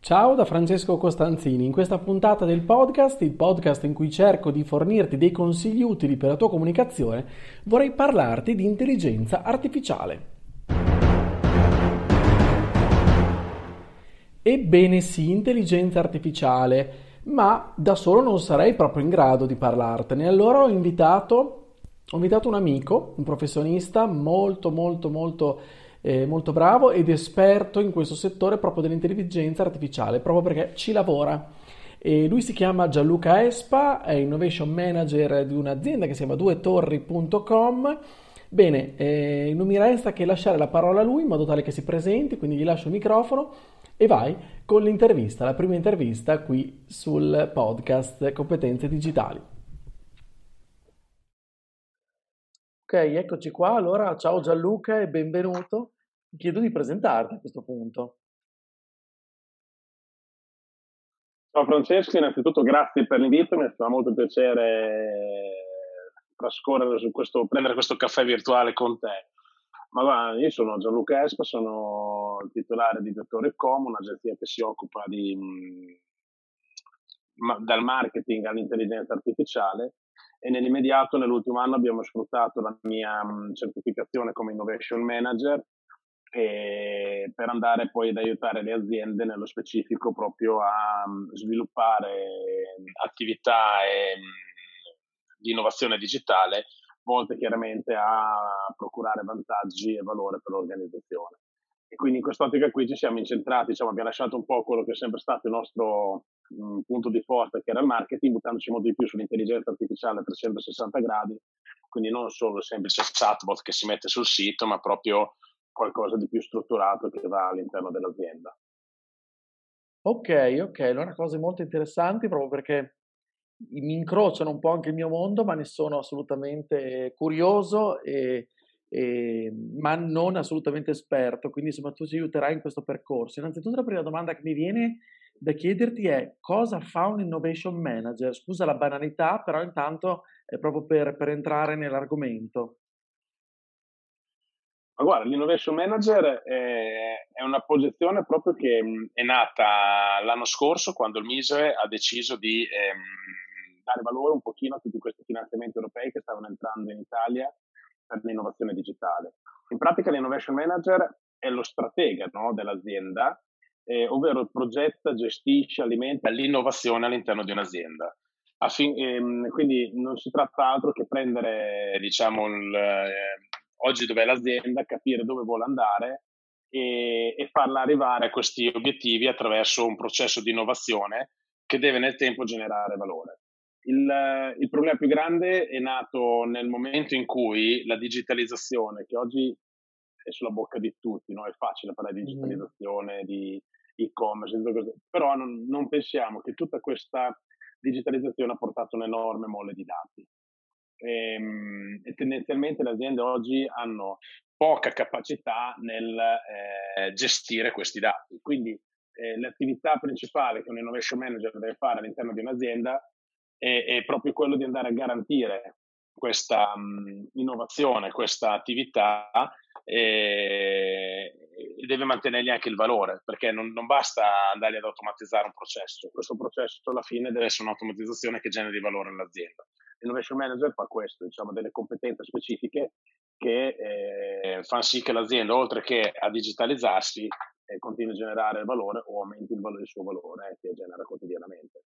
Ciao da Francesco Costanzini, in questa puntata del podcast, il podcast in cui cerco di fornirti dei consigli utili per la tua comunicazione, vorrei parlarti di intelligenza artificiale. Ebbene sì, intelligenza artificiale, ma da solo non sarei proprio in grado di parlartene. Allora ho invitato, ho invitato un amico, un professionista molto molto molto eh, molto bravo ed esperto in questo settore proprio dell'intelligenza artificiale, proprio perché ci lavora. E lui si chiama Gianluca Espa, è innovation manager di un'azienda che si chiama duetorri.com. Bene, eh, non mi resta che lasciare la parola a lui in modo tale che si presenti, quindi gli lascio il microfono e vai con l'intervista, la prima intervista qui sul podcast Competenze Digitali. Ok, eccoci qua. Allora, ciao Gianluca e benvenuto. Chiedo di presentarti a questo punto. Ciao Francesco, innanzitutto grazie per l'invito, mi fa molto piacere trascorrere su questo, prendere questo caffè virtuale con te. Ma guarda, io sono Gianluca Espa, sono il titolare di Vettore Com, un'agenzia che si occupa di, dal marketing all'intelligenza artificiale e nell'immediato nell'ultimo anno abbiamo sfruttato la mia mm, certificazione come innovation manager per andare poi ad aiutare le aziende nello specifico proprio a mm, sviluppare attività e, mm, di innovazione digitale volte chiaramente a procurare vantaggi e valore per l'organizzazione. E quindi in quest'ottica qui ci siamo incentrati, diciamo, abbiamo lasciato un po' quello che è sempre stato il nostro mh, punto di forza, che era il marketing, buttandoci molto di più sull'intelligenza artificiale a 360 gradi, quindi non solo il semplice chatbot che si mette sul sito, ma proprio qualcosa di più strutturato che va all'interno dell'azienda. Ok, ok, allora cose molto interessanti proprio perché mi incrociano un po' anche il mio mondo, ma ne sono assolutamente curioso e eh, ma non assolutamente esperto, quindi insomma tu ci aiuterai in questo percorso. Innanzitutto la prima domanda che mi viene da chiederti è cosa fa un innovation manager? Scusa la banalità, però intanto è proprio per, per entrare nell'argomento. Ma guarda, l'innovation manager è, è, una posizione proprio che è nata l'anno scorso quando il MISE ha deciso di ehm, dare valore un pochino a tutti questi finanziamenti europei che stavano entrando in Italia per l'innovazione digitale. In pratica l'innovation manager è lo stratega no, dell'azienda, eh, ovvero progetta, gestisce, alimenta l'innovazione all'interno di un'azienda. Affin- ehm, quindi non si tratta altro che prendere, diciamo, il, eh, oggi dov'è l'azienda, capire dove vuole andare e, e farla arrivare a questi obiettivi attraverso un processo di innovazione che deve nel tempo generare valore. Il, il, problema più grande è nato nel momento in cui la digitalizzazione, che oggi è sulla bocca di tutti, no? è facile parlare di digitalizzazione, di e-commerce, però non, non, pensiamo che tutta questa digitalizzazione ha portato un'enorme mole di dati. E, ehm, e tendenzialmente le aziende oggi hanno poca capacità nel eh, gestire questi dati. Quindi eh, l'attività principale che un innovation manager deve fare all'interno di un'azienda è, è proprio quello di andare a garantire questa um, innovazione, questa attività e, e, deve mantenergli anche il valore, perché non, non, basta andare ad automatizzare un processo, questo processo alla fine deve essere un'automatizzazione che generi valore all'azienda. L'innovation manager fa questo, diciamo delle competenze specifiche che eh, fanno sì che l'azienda, oltre che a digitalizzarsi, eh, continui a generare valore o aumenti il, valore, il suo valore eh, che genera quotidianamente.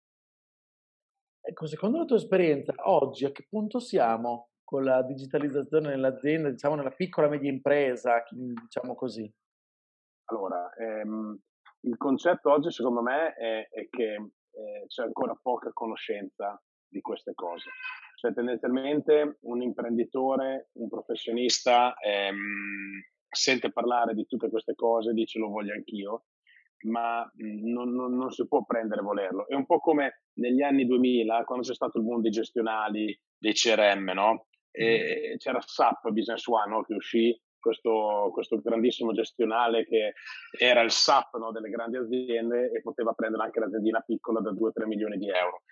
Ecco, secondo la tua esperienza, oggi a che punto siamo con la digitalizzazione nell'azienda, diciamo nella piccola e media impresa, diciamo così? Allora, ehm, il concetto oggi secondo me è, è che eh, c'è ancora poca conoscenza di queste cose. Cioè tendenzialmente un imprenditore, un professionista ehm, sente parlare di tutte queste cose, dice lo voglio anch'io, ma non, non, non, si può prendere e volerlo. È un po' come negli anni 2000, quando c'è stato il boom dei gestionali, dei CRM, no? e c'era SAP Business One no? che uscì questo, questo, grandissimo gestionale che era il SAP no, delle grandi aziende e poteva prendere anche l'aziendina piccola da 2-3 milioni di euro.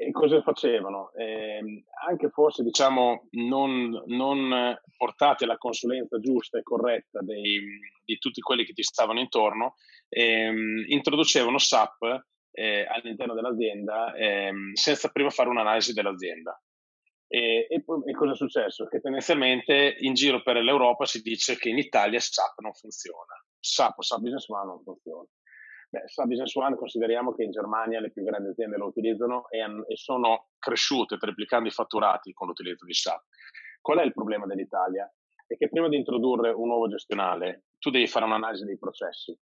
E cosa facevano? Eh, anche forse diciamo non, non, portati alla consulenza giusta e corretta dei, di tutti quelli che ti stavano intorno, ehm, introducevano SAP eh, all'interno dell'azienda ehm, senza prima fare un'analisi dell'azienda. E, e, e, cosa è successo? Che tendenzialmente in giro per l'Europa si dice che in Italia SAP non funziona. SAP o SAP Business One non funziona. Beh, Business One consideriamo che in Germania le più grandi aziende lo utilizzano e, e sono cresciute triplicando i fatturati con l'utilizzo di SAP. Qual è il problema dell'Italia? È che prima di introdurre un nuovo gestionale tu devi fare un'analisi dei processi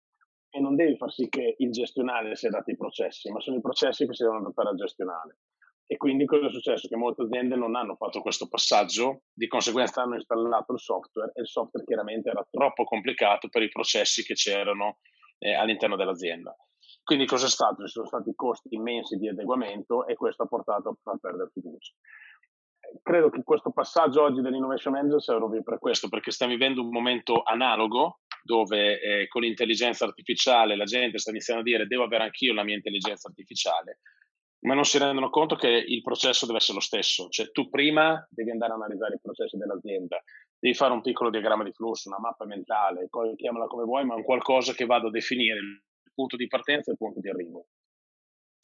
e non devi far sì che il gestionale si adatti ai processi, ma sono i processi che si devono adattare al gestionale. E quindi cosa è successo? Che molte aziende non hanno fatto questo passaggio, di conseguenza hanno installato il software e il software chiaramente era troppo complicato per i processi che c'erano eh, all'interno dell'azienda. Quindi cosa è stato? Ci sono stati costi immensi di adeguamento e questo ha portato a perdere fiducia. Credo che questo passaggio oggi dell'innovation manager sia proprio per questo, perché stiamo vivendo un momento analogo dove eh, con l'intelligenza artificiale la gente sta iniziando a dire devo avere anch'io la mia intelligenza artificiale ma non si rendono conto che il processo deve essere lo stesso, cioè tu prima devi andare a analizzare i processi dell'azienda, devi fare un piccolo diagramma di flusso, una mappa mentale, chiamala come vuoi, ma un qualcosa che vada a definire il punto di partenza e il punto di arrivo.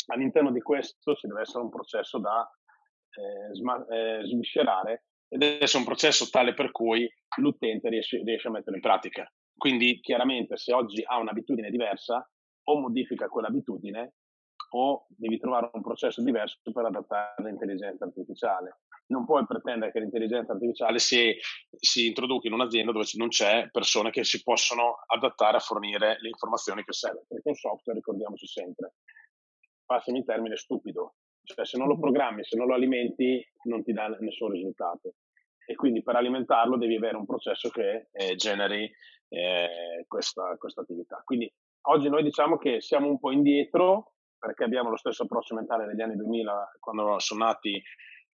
All'interno di questo ci deve essere un processo da eh, sma- eh, sviscerare ed deve essere un processo tale per cui l'utente riesce, riesce a metterlo in pratica. Quindi chiaramente se oggi ha un'abitudine diversa o modifica quell'abitudine o devi trovare un processo diverso per adattare l'intelligenza artificiale. Non puoi pretendere che l'intelligenza artificiale si, si introduca in un'azienda dove non c'è persone che si possono adattare a fornire le informazioni che servono, perché un software, ricordiamoci sempre, passami il termine stupido, cioè se non lo mm-hmm. programmi, se non lo alimenti, non ti dà nessun risultato. E quindi per alimentarlo devi avere un processo che eh, generi eh, questa, questa attività. Quindi oggi noi diciamo che siamo un po' indietro perché abbiamo lo stesso approccio mentale degli anni 2000 quando sono nati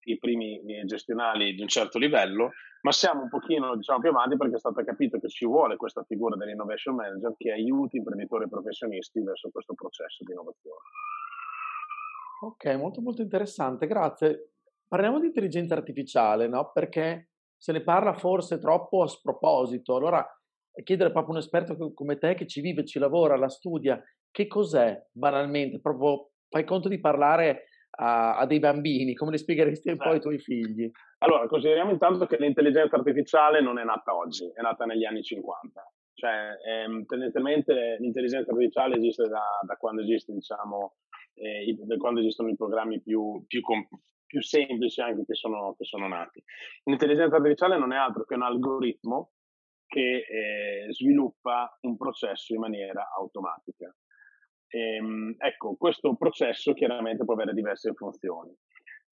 i primi gestionali di un certo livello, ma siamo un pochino diciamo, più avanti perché è stato capito che ci vuole questa figura dell'innovation manager che aiuti imprenditori e professionisti verso questo processo di innovazione. Ok, molto molto interessante, grazie. Parliamo di intelligenza artificiale, no? Perché se ne parla forse troppo a sproposito. Allora, chiedere proprio un esperto come te che ci vive, ci lavora, la studia, che cos'è banalmente? Proprio fai conto di parlare a, a dei bambini, come le spiegheresti un po' ai tuoi figli? Allora, consideriamo intanto che l'intelligenza artificiale non è nata oggi, è nata negli anni 50. Cioè, ehm, tendenzialmente l'intelligenza artificiale esiste da, da quando esiste, diciamo, eh, da quando esistono i programmi più, più, più semplici anche che sono, che sono, nati. L'intelligenza artificiale non è altro che un algoritmo che eh, sviluppa un processo in maniera automatica. Ehm, ecco, questo processo chiaramente può avere diverse funzioni.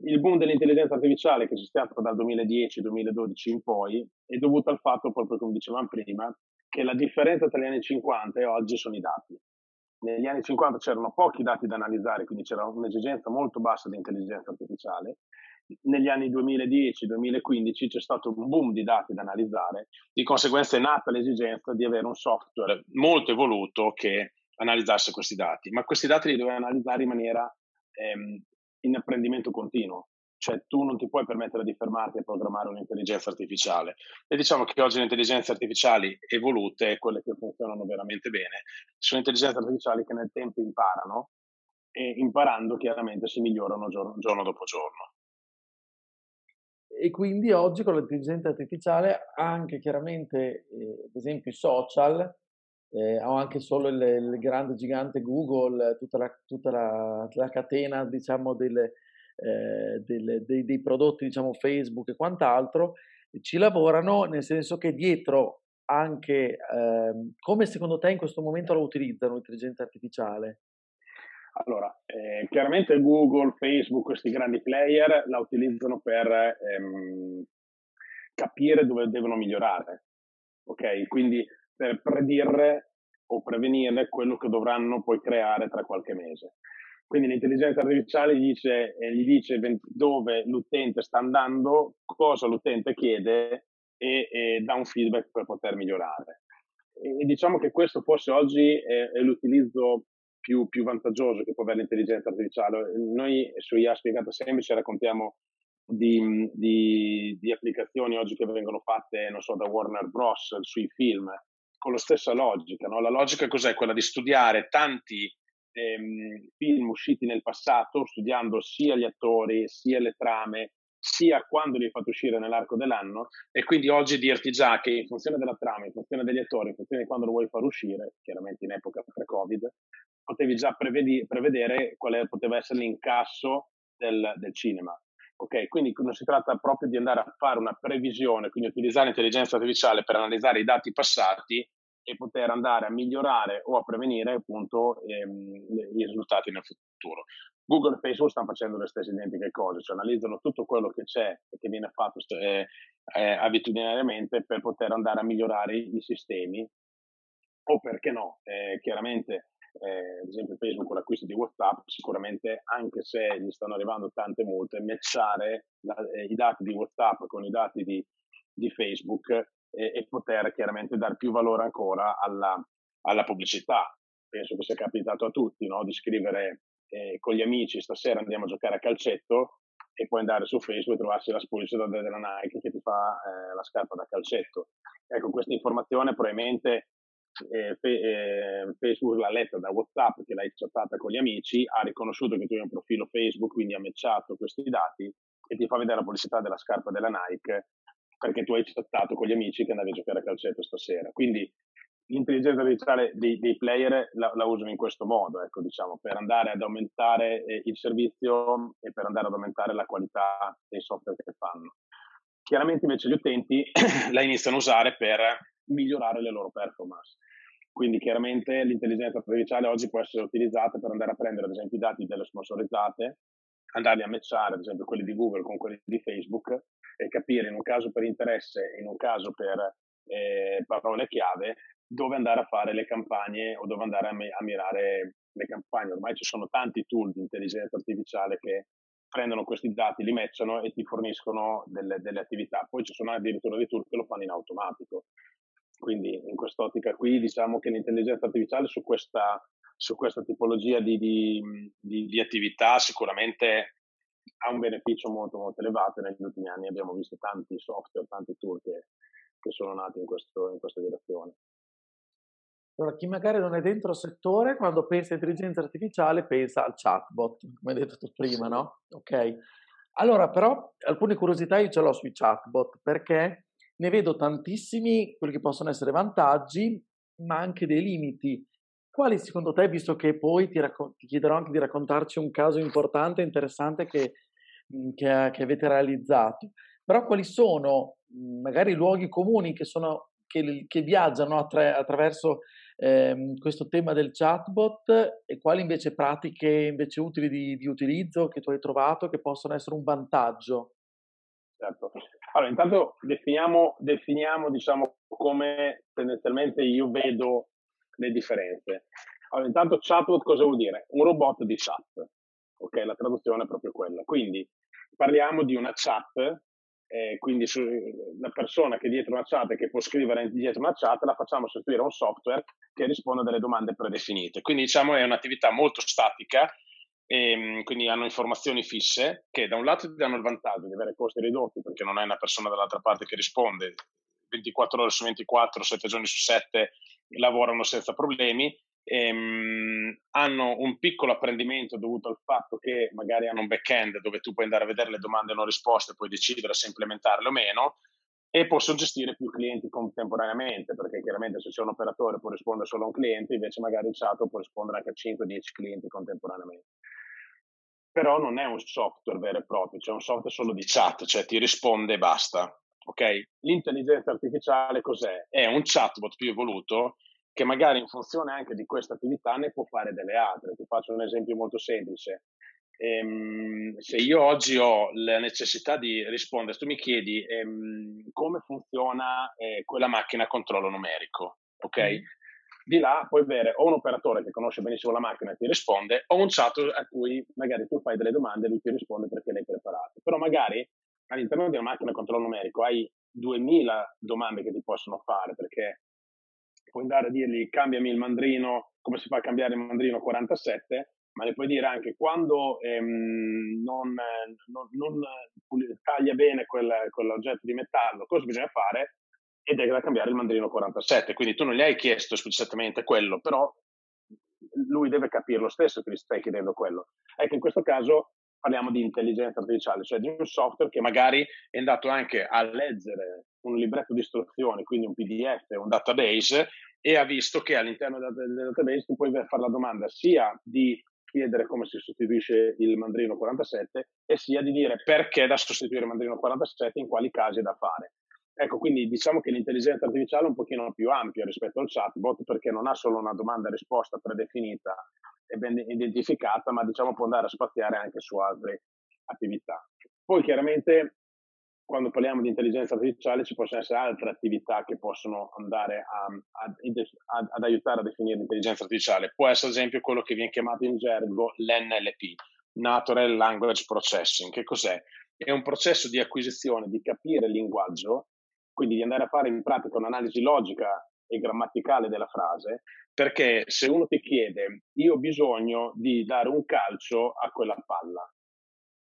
Il boom dell'intelligenza artificiale che c'è stato dal 2010-2012 in poi è dovuto al fatto, proprio come dicevamo prima, che la differenza tra gli anni 50 e oggi sono i dati. Negli anni 50 c'erano pochi dati da analizzare, quindi c'era un'esigenza molto bassa di intelligenza artificiale. Negli anni 2010-2015 c'è stato un boom di dati da analizzare, di conseguenza è nata l'esigenza di avere un software molto evoluto che analizzasse questi dati, ma questi dati li devi analizzare in maniera ehm, in apprendimento continuo, cioè tu non ti puoi permettere di fermarti a programmare un'intelligenza artificiale. E diciamo che oggi le intelligenze artificiali evolute, quelle che funzionano veramente bene, sono intelligenze artificiali che nel tempo imparano e imparando chiaramente si migliorano giorno, giorno dopo giorno. E quindi oggi con l'intelligenza artificiale anche chiaramente, eh, ad esempio, i social eh, o anche solo il, il, grande gigante Google, tutta la, tutta la, la catena diciamo, delle, eh, delle, dei, dei, prodotti diciamo, Facebook e quant'altro, ci lavorano nel senso che dietro anche eh, come secondo te in questo momento lo utilizzano l'intelligenza artificiale? Allora, eh, chiaramente Google, Facebook, questi grandi player la utilizzano per ehm, capire dove devono migliorare. Ok, quindi per predire o prevenire quello che dovranno poi creare tra qualche mese. Quindi l'intelligenza artificiale gli dice, gli dice dove l'utente sta andando, cosa l'utente chiede e, e dà un feedback per poter migliorare. E diciamo che questo forse oggi è, è l'utilizzo più, più, vantaggioso che può avere l'intelligenza artificiale. Noi su IA Spiegata Semplice raccontiamo di, di, di, applicazioni oggi che vengono fatte, non so, da Warner Bros. sui film, con la stessa logica. No? La logica cos'è? Quella di studiare tanti ehm, film usciti nel passato, studiando sia gli attori, sia le trame, sia quando li hai fatti uscire nell'arco dell'anno e quindi oggi dirti già che in funzione della trama, in funzione degli attori, in funzione di quando lo vuoi far uscire, chiaramente in epoca pre-Covid, potevi già prevedi, prevedere quale poteva essere l'incasso del, del cinema. Ok, quindi non si tratta proprio di andare a fare una previsione, quindi utilizzare l'intelligenza artificiale per analizzare i dati passati e poter andare a migliorare o a prevenire appunto ehm, i risultati nel futuro. Google e Facebook stanno facendo le stesse identiche cose, cioè analizzano tutto quello che c'è e che viene fatto eh, eh, abitudinariamente per poter andare a migliorare i sistemi o perché no, eh, chiaramente eh, ad esempio Facebook con l'acquisto di WhatsApp, sicuramente anche se gli stanno arrivando tante multe, matchare la, eh, i dati di WhatsApp con i dati di, di Facebook e, e poter chiaramente dare più valore ancora alla, alla pubblicità. Penso che sia capitato a tutti no? di scrivere eh, con gli amici stasera andiamo a giocare a calcetto e poi andare su Facebook e trovarsi la pubblicità della Nike che ti fa eh, la scarpa da calcetto. Ecco, questa informazione probabilmente eh, eh, Facebook l'ha letta da WhatsApp che l'hai chattata con gli amici, ha riconosciuto che tu hai un profilo Facebook, quindi ha matchato questi dati e ti fa vedere la pubblicità della scarpa della Nike perché tu hai chattato con gli amici che andavi a giocare a calcetto stasera. Quindi l'intelligenza artificiale dei, dei player la, la, usano in questo modo, ecco, diciamo, per andare ad aumentare eh, il servizio e per andare ad aumentare la qualità dei software che fanno. Chiaramente invece gli utenti la iniziano a usare per migliorare le loro performance. Quindi chiaramente l'intelligenza artificiale oggi può essere utilizzata per andare a prendere ad esempio i dati delle sponsorizzate, andarli a matchare ad esempio quelli di Google con quelli di Facebook e capire in un caso per interesse e in un caso per eh, parole chiave dove andare a fare le campagne o dove andare a, mi- a mirare le campagne. Ormai ci sono tanti tool di intelligenza artificiale che prendono questi dati, li matchano e ti forniscono delle, delle attività. Poi ci sono addirittura dei tool che lo fanno in automatico. Quindi in quest'ottica qui diciamo che l'intelligenza artificiale su questa, su questa tipologia di, di, di, di attività sicuramente ha un beneficio molto molto elevato negli ultimi anni abbiamo visto tanti software, tanti tool che, che sono nati in, questo, in questa direzione. Allora, chi magari non è dentro il settore, quando pensa a intelligenza artificiale, pensa al chatbot, come hai detto tu prima, no? Ok. Allora, però, alcune curiosità io ce l'ho sui chatbot, perché ne vedo tantissimi, quelli che possono essere vantaggi, ma anche dei limiti. Quali secondo te, visto che poi ti, raccon- ti chiederò anche di raccontarci un caso importante e interessante che, mhmm, che, che, avete realizzato, però quali sono mhmm, magari i luoghi comuni che, sono, che, che viaggiano attra- attraverso ehm, questo tema del chatbot e quali invece pratiche invece utili di, di utilizzo che tu hai trovato che possono essere un vantaggio? Certo. Allora, intanto definiamo, definiamo diciamo, come tendenzialmente io vedo le differenze. Allora, intanto chatbot cosa vuol dire? Un robot di chat. Ok, la traduzione è proprio quella. Quindi parliamo di una chat, eh, quindi su, la persona che è dietro una chat e che può scrivere dietro una chat la facciamo sostituire a un software che risponde a delle domande predefinite. Quindi diciamo è un'attività molto statica e ehm, quindi hanno informazioni fisse che da un lato ti danno il vantaggio di avere costi ridotti perché non hai una persona dall'altra parte che risponde 24 ore su 24, 7 giorni su 7 lavorano senza problemi, ehm, hanno un piccolo apprendimento dovuto al fatto che magari hanno un back-end dove tu puoi andare a vedere le domande non risposte, puoi decidere se implementarle o meno e possono gestire più clienti contemporaneamente, perché chiaramente se c'è un operatore può rispondere solo a un cliente, invece magari il chat può rispondere anche a 5-10 clienti contemporaneamente. Però non è un software vero e proprio, cioè un software solo di chat, cioè ti risponde e basta. Okay? L'intelligenza artificiale cos'è? È un chatbot più evoluto che magari in funzione anche di questa attività ne può fare delle altre. Ti faccio un esempio molto semplice. Ehm, se io oggi ho la necessità di rispondere, tu mi chiedi ehm, come funziona eh, quella macchina a controllo numerico, ok? Mm. Di là puoi avere o un operatore che conosce benissimo la macchina e ti risponde, o un chat a cui magari tu fai delle domande e lui ti risponde perché l'hai preparato. Però magari all'interno di una macchina a controllo numerico hai 2000 domande che ti possono fare perché puoi andare a dirgli cambiami il mandrino, come si fa a cambiare il mandrino 47, ma le puoi dire anche quando ehm, non, non, non, taglia bene quel, quell'oggetto di metallo, cosa bisogna fare? Ed è da cambiare il mandrino 47. Quindi tu non gli hai chiesto esplicitamente quello, però lui deve capire lo stesso che gli stai chiedendo quello. Ecco, in questo caso parliamo di intelligenza artificiale, cioè di un software che magari è andato anche a leggere un libretto di istruzioni, quindi un PDF, un database, e ha visto che all'interno del database tu puoi fare la domanda sia di chiedere come si sostituisce il mandrino 47 e sia di dire perché da sostituire il mandrino 47 in quali casi è da fare. Ecco, quindi diciamo che l'intelligenza artificiale è un pochino più ampia rispetto al chatbot perché non ha solo una domanda e risposta predefinita e ben identificata, ma diciamo può andare a spaziare anche su altre attività. Poi chiaramente quando parliamo di intelligenza artificiale ci possono essere altre attività che possono andare a, a, a, ad aiutare a definire l'intelligenza artificiale. Può essere ad esempio quello che viene chiamato in gergo l'NLP, Natural Language Processing. Che cos'è? È un processo di acquisizione, di capire il linguaggio quindi di andare a fare in pratica un'analisi logica e grammaticale della frase, perché se uno ti chiede, io ho bisogno di dare un calcio a quella palla,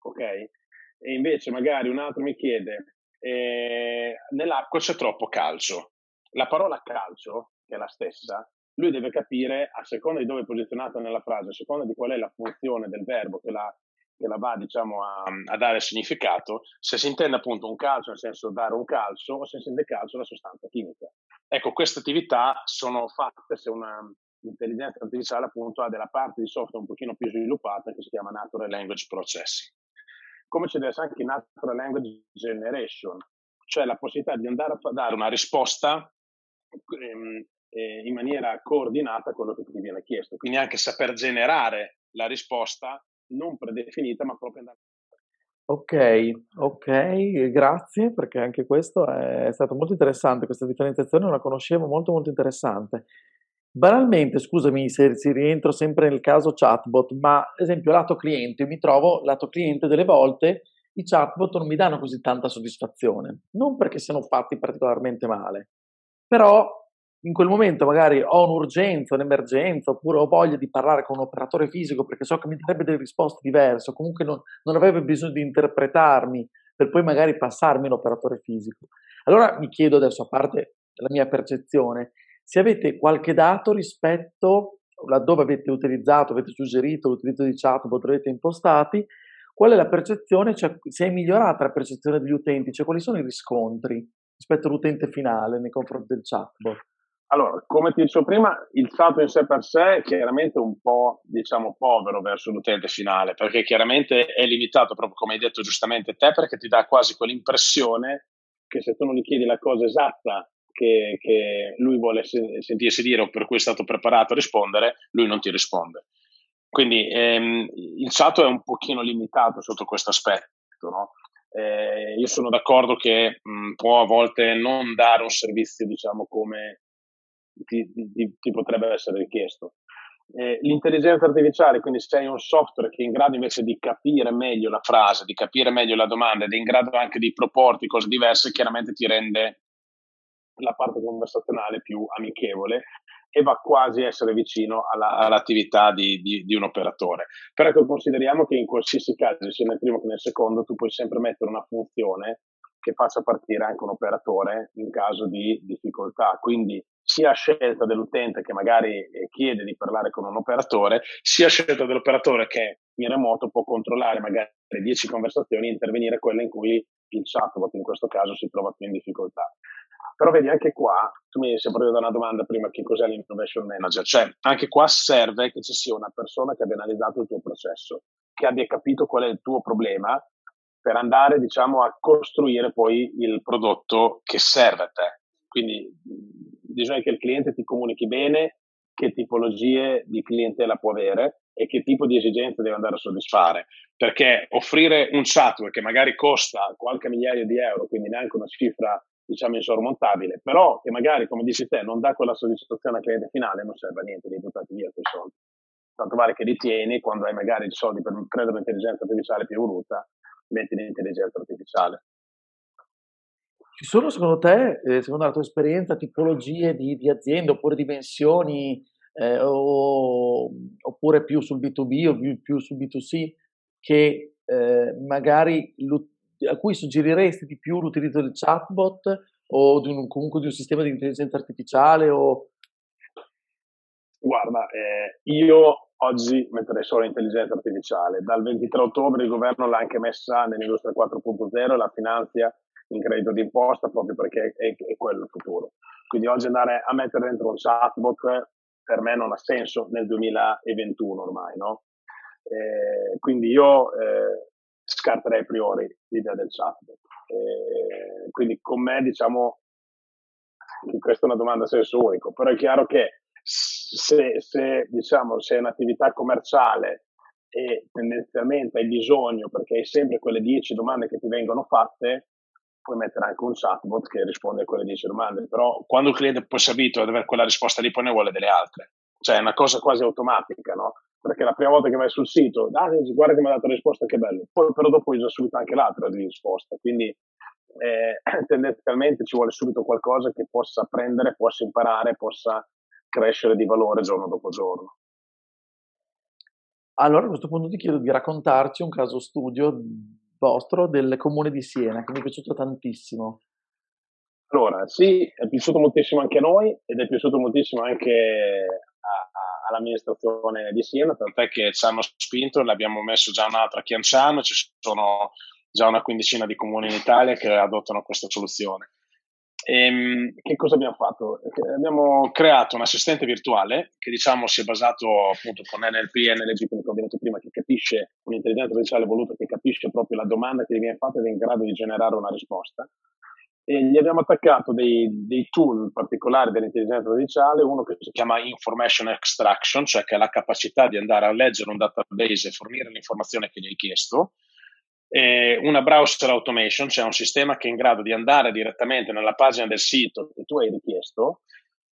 ok? E invece magari un altro mi chiede, eh, nell'acqua c'è troppo calcio. La parola calcio, che è la stessa, lui deve capire a seconda di dove è posizionata nella frase, a seconda di qual è la funzione del verbo che la che la va diciamo, a, a, dare significato, se si intende appunto un calcio nel senso dare un calcio o se si intende calcio la sostanza chimica. Ecco, queste attività sono fatte se una intelligenza artificiale appunto ha della parte di software un pochino più sviluppata che si chiama Natural Language Processing. Come ci deve essere anche Natural Language Generation, cioè la possibilità di andare a dare una risposta ehm, eh, in maniera coordinata a quello che ti viene chiesto. Quindi anche saper generare la risposta non predefinita, ma proprio andare. Ok, ok, grazie perché anche questo è stato molto interessante, questa differenziazione la conoscevo, molto molto interessante. Banalmente, scusami se si rientro sempre nel caso chatbot, ma ad esempio lato cliente, mi trovo lato cliente delle volte i chatbot non mi danno così tanta soddisfazione, non perché siano fatti particolarmente male, però in quel momento magari ho un'urgenza, un'emergenza, oppure ho voglia di parlare con un operatore fisico perché so che mi darebbe delle risposte diverse, o comunque non, non avrebbe bisogno di interpretarmi per poi magari passarmi l'operatore fisico. Allora mi chiedo adesso, a parte la mia percezione, se avete qualche dato rispetto laddove avete utilizzato, avete suggerito l'utilizzo di chatbot, avete impostati, qual è la percezione, cioè se è migliorata la percezione degli utenti, cioè quali sono i riscontri rispetto all'utente finale nei confronti del chatbot? Allora, come ti dicevo prima, il salto in sé per sé è chiaramente un po', diciamo, povero verso l'utente finale, perché chiaramente è limitato, proprio come hai detto giustamente te, perché ti dà quasi quell'impressione che se tu non gli chiedi la cosa esatta che, che lui vuole se- sentirsi dire o per cui è stato preparato a rispondere, lui non ti risponde. Quindi ehm, il salto è un pochino limitato sotto questo aspetto, no? eh, io sono d'accordo che mh, può a volte non dare un servizio, diciamo, come ti, ti, ti potrebbe essere richiesto. Eh, l'intelligenza artificiale, quindi se hai un software che è in grado invece di capire meglio la frase, di capire meglio la domanda ed è in grado anche di proporti cose diverse, chiaramente ti rende la parte conversazionale più amichevole e va quasi a essere vicino alla, all'attività di, di, di, un operatore. Però ecco, consideriamo che in qualsiasi caso, sia nel primo che nel secondo, tu puoi sempre mettere una funzione che faccia partire anche un operatore in caso di difficoltà. Quindi sia scelta dell'utente che magari eh, chiede di parlare con un operatore, sia scelta dell'operatore che in remoto può controllare magari 10 conversazioni e intervenire quelle in cui il chatbot in questo caso si trova più in difficoltà. Però vedi anche qua, tu mi sei proprio da una domanda prima che cos'è l'innovation manager, cioè anche qua serve che ci sia una persona che abbia analizzato il tuo processo, che abbia capito qual è il tuo problema per andare diciamo a costruire poi il prodotto che serve a te. Quindi bisogna che il cliente ti comunichi bene che tipologie di clientela può avere e che tipo di esigenze deve andare a soddisfare. Perché offrire un software che magari costa qualche migliaio di euro, quindi neanche una cifra diciamo insormontabile, però che magari, come dici te, non dà quella soddisfazione al cliente finale, non serve a niente, li buttati via quei soldi. Tanto vale che li tieni quando hai magari i soldi per prendere l'intelligenza artificiale più evoluta, metti l'intelligenza artificiale. Ci sono secondo te, eh, secondo la tua esperienza, tipologie di, di aziende oppure dimensioni eh, o, oppure più sul B2B o più, più sul B2C che eh, magari a cui suggeriresti di più l'utilizzo del chatbot o di un, comunque di un sistema di intelligenza artificiale? O... Guarda, eh, io oggi metterei solo l'intelligenza artificiale. Dal 23 ottobre il governo l'ha anche messa nell'industria 4.0 e la finanzia in credito d'imposta proprio perché è, è, quello il futuro. Quindi oggi andare a mettere dentro un chatbot per me non ha senso nel 2021 ormai, no? Eh, quindi io eh, scarterei a priori l'idea del chatbot. Eh, quindi con me diciamo questa è una domanda a senso unico, però è chiaro che se, se, diciamo, se è un'attività commerciale e tendenzialmente hai bisogno, perché hai sempre quelle 10 domande che ti vengono fatte, puoi mettere anche un chatbot che risponde a quelle 10 domande, però quando il cliente poi si abitua ad avere quella risposta lì, poi ne vuole delle altre. Cioè è una cosa quasi automatica, no? Perché la prima volta che vai sul sito, ah, guarda che mi ha dato la risposta, che bello. Poi però dopo già subito anche l'altra risposta. Quindi eh, tendenzialmente ci vuole subito qualcosa che possa prendere, possa imparare, possa crescere di valore giorno dopo giorno. Allora a questo punto ti chiedo di raccontarci un caso studio vostro del comune di Siena che mi è piaciuto tantissimo. Allora, sì, è piaciuto moltissimo anche a noi ed è piaciuto moltissimo anche a, a, all'amministrazione di Siena, tant'è che ci hanno spinto, l'abbiamo messo già un'altra a Chianciano, ci sono già una quindicina di comuni in Italia che adottano questa soluzione. E, ehm, che cosa abbiamo fatto? Abbiamo creato un assistente virtuale che diciamo si è basato appunto con NLP e NLG, come ho detto prima, che capisce un'intelligenza artificiale voluta che capisce proprio la domanda che gli viene fatta ed è in grado di generare una risposta. E gli abbiamo attaccato dei, dei tool particolari dell'intelligenza artificiale, uno che si chiama Information Extraction, cioè che ha la capacità di andare a leggere un database e fornire l'informazione che gli hai chiesto, eh, una browser automation, cioè un sistema che è in grado di andare direttamente nella pagina del sito che tu hai richiesto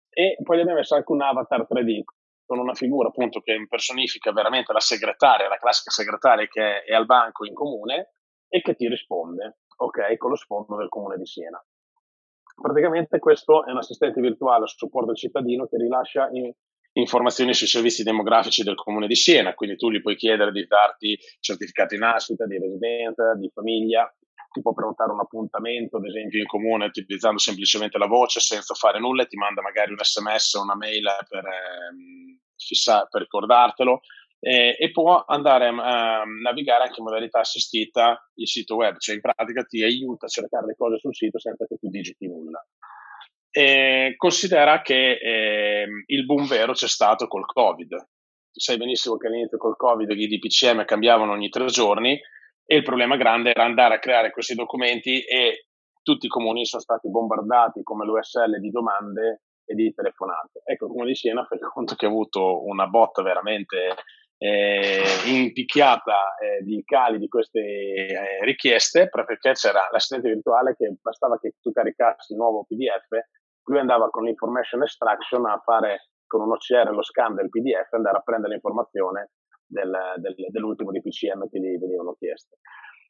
e poi abbiamo messo anche un avatar 3D con una figura appunto che impersonifica veramente la segretaria, la classica segretaria che è, al banco in comune e che ti risponde, ok, con lo sfondo del comune di Siena. Praticamente questo è un assistente virtuale a supporto del cittadino che rilascia informazioni sui servizi demografici del comune di Siena, quindi tu gli puoi chiedere di darti certificato di nascita, di residenza, di famiglia, ti può prenotare un appuntamento, ad esempio in comune, utilizzando semplicemente la voce senza fare nulla ti manda magari un sms o una mail per, eh, fissa, per ricordartelo eh, e può andare a, a navigare anche in modalità assistita il sito web, cioè in pratica ti aiuta a cercare le cose sul sito senza che tu digiti nulla. E considera che eh, il boom vero c'è stato col Covid. Sai benissimo che all'inizio col Covid i DPCM cambiavano ogni tre giorni e il problema grande era andare a creare questi documenti e tutti i comuni sono stati bombardati come l'USL di domande e di telefonate. Ecco, il comune di Siena fa conto che ha avuto una botta veramente eh, impicchiata eh, di cali di queste eh, richieste proprio perché c'era l'assistente virtuale che bastava che tu caricassi il nuovo PDF lui andava con l'information extraction a fare con un OCR lo scan del PDF e andare a prendere l'informazione del, del, dell'ultimo DPCM che gli venivano chieste.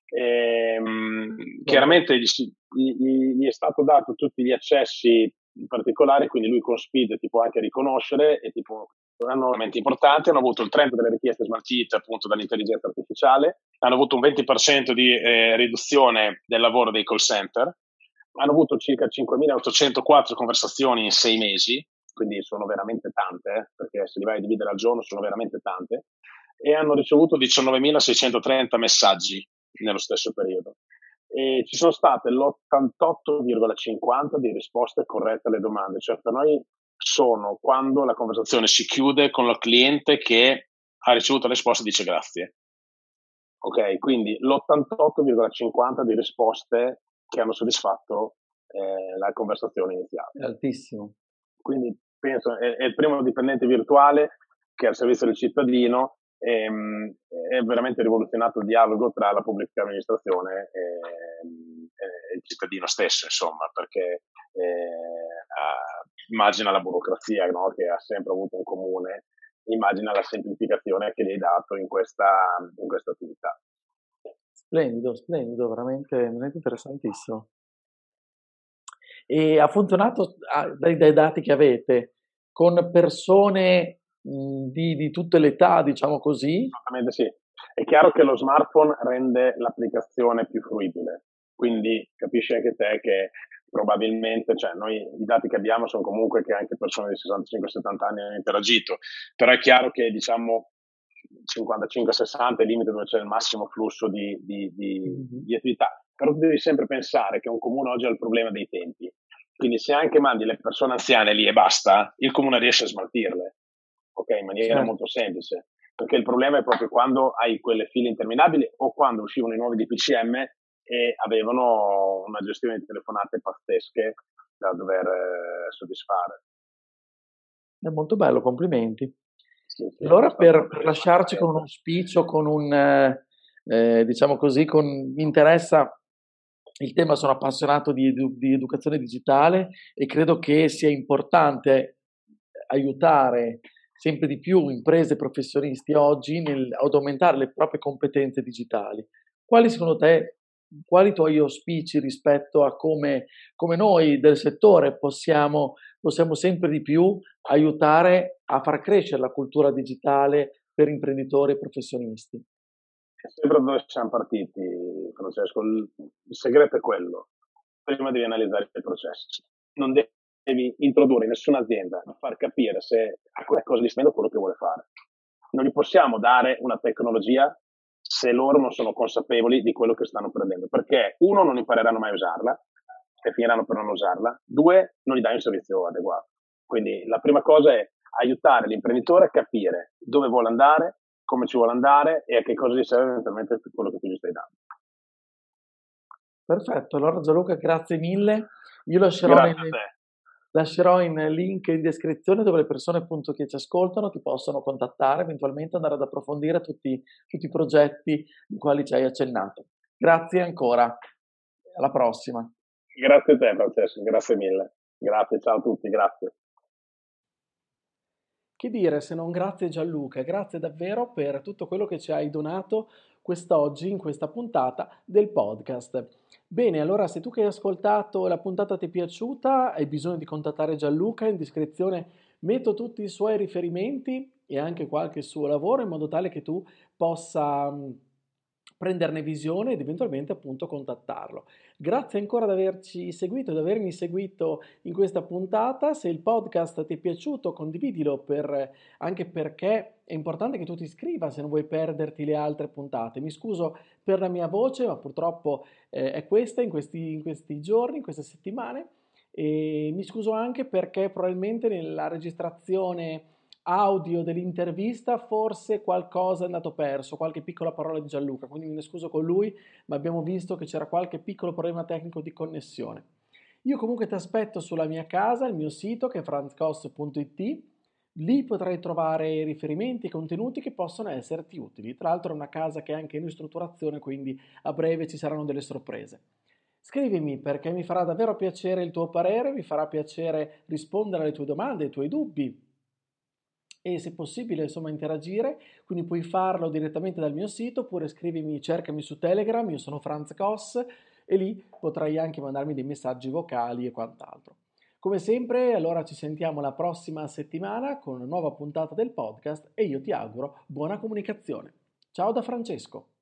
E, ehm, chiaramente gli, gli, gli, è stato dato tutti gli accessi particolari, quindi lui con Speed ti può anche riconoscere e tipo hanno veramente importanti, hanno avuto il 30% delle richieste smaltite appunto dall'intelligenza artificiale, hanno avuto un 20% di eh, riduzione del lavoro dei call center, hanno avuto circa 5.804 conversazioni in sei mesi, quindi sono veramente tante, eh, perché se li vai a dividere al giorno sono veramente tante, e hanno ricevuto 19.630 messaggi nello stesso periodo. E ci sono state l'88,50 di risposte corrette alle domande, cioè per noi sono quando la conversazione si chiude con il cliente che ha ricevuto la risposta e dice grazie. Ok, quindi l'88,50 di risposte che hanno soddisfatto eh, la conversazione iniziale. È altissimo. Quindi penso è, è, il primo dipendente virtuale che è al servizio del cittadino e, ehm, è veramente rivoluzionato il dialogo tra la pubblica amministrazione e, e il cittadino stesso, insomma, perché eh, immagina la burocrazia no? che ha sempre avuto un comune, immagina la semplificazione che gli hai dato in questa, in questa attività. Splendido, splendido, veramente, veramente interessantissimo. E ha funzionato dai, dai dati che avete con persone mh, di, di tutte le età, diciamo così? Assolutamente sì. È chiaro che lo smartphone rende l'applicazione più fruibile, quindi capisci anche te che probabilmente, cioè noi i dati che abbiamo sono comunque che anche persone di 65-70 anni hanno interagito, però è chiaro che diciamo 55-60 è il limite dove c'è il massimo flusso di, di, di, mm-hmm. di attività, però tu devi sempre pensare che un comune oggi ha il problema dei tempi, quindi se anche mandi le persone anziane lì e basta, il comune riesce a smaltirle, ok, in maniera certo. molto semplice, perché il problema è proprio quando hai quelle file interminabili o quando uscivano i nuovi DPCM e avevano una gestione di telefonate pazzesche da dover eh, soddisfare. È molto bello, complimenti. Allora per, per lasciarci con un auspicio, con un, eh, eh, diciamo così, con, mi interessa il tema, sono appassionato di, di educazione digitale e credo che sia importante aiutare sempre di più imprese e professionisti oggi nel, ad aumentare le proprie competenze digitali. Quali secondo te quali tuoi auspici rispetto a come, come noi del settore possiamo, possiamo, sempre di più aiutare a far crescere la cultura digitale per imprenditori e professionisti? È sempre dove siamo partiti, Francesco. Il, segreto è quello. Prima devi analizzare i processi. Non devi introdurre in nessuna azienda a far capire se ha qualcosa di spendo quello che vuole fare. Non gli possiamo dare una tecnologia se loro non sono consapevoli di quello che stanno prendendo, perché uno non impareranno mai a usarla e finiranno per non usarla, due non gli dai un servizio adeguato. Quindi la prima cosa è aiutare l'imprenditore a capire dove vuole andare, come ci vuole andare e a che cosa gli serve eventualmente quello che tu gli stai dando. Perfetto, allora Gianluca grazie mille. Io lascerò grazie nelle, Lascerò in link in descrizione dove le persone appunto che ci ascoltano ti possono contattare, eventualmente andare ad approfondire tutti, tutti i progetti di quali ci hai accennato. Grazie ancora, alla prossima. Grazie a te Francesco, grazie mille. Grazie, ciao a tutti, grazie. Che dire se non grazie Gianluca, grazie davvero per tutto quello che ci hai donato quest'oggi in questa puntata del podcast. Bene, allora se tu che hai ascoltato la puntata ti è piaciuta, hai bisogno di contattare Gianluca, in descrizione metto tutti i suoi riferimenti e anche qualche suo lavoro in modo tale che tu possa prenderne visione ed eventualmente appunto contattarlo. Grazie ancora di averci seguito, di avermi seguito in questa puntata. Se il podcast ti è piaciuto, condividilo per, anche perché è importante che tu ti iscriva se non vuoi perderti le altre puntate. Mi scuso per la mia voce, ma purtroppo eh, è questa in questi, in questi giorni, in queste settimane. E mi scuso anche perché probabilmente nella registrazione audio dell'intervista forse qualcosa è andato perso, qualche piccola parola di Gianluca, quindi me ne scuso con lui, ma abbiamo visto che c'era qualche piccolo problema tecnico di connessione. Io comunque ti aspetto sulla mia casa, il mio sito che è franzcos.it, lì potrai trovare riferimenti e contenuti che possono esserti utili. Tra l'altro è una casa che è anche in ristrutturazione, quindi a breve ci saranno delle sorprese. Scrivimi perché mi farà davvero piacere il tuo parere, mi farà piacere rispondere alle tue domande, ai tuoi dubbi, e se possibile insomma interagire, quindi puoi farlo direttamente dal mio sito oppure scrivimi, cercami su Telegram, io sono Franz Koss e lì potrai anche mandarmi dei messaggi vocali e quant'altro. Come sempre, allora ci sentiamo la prossima settimana con una nuova puntata del podcast e io ti auguro buona comunicazione. Ciao da Francesco.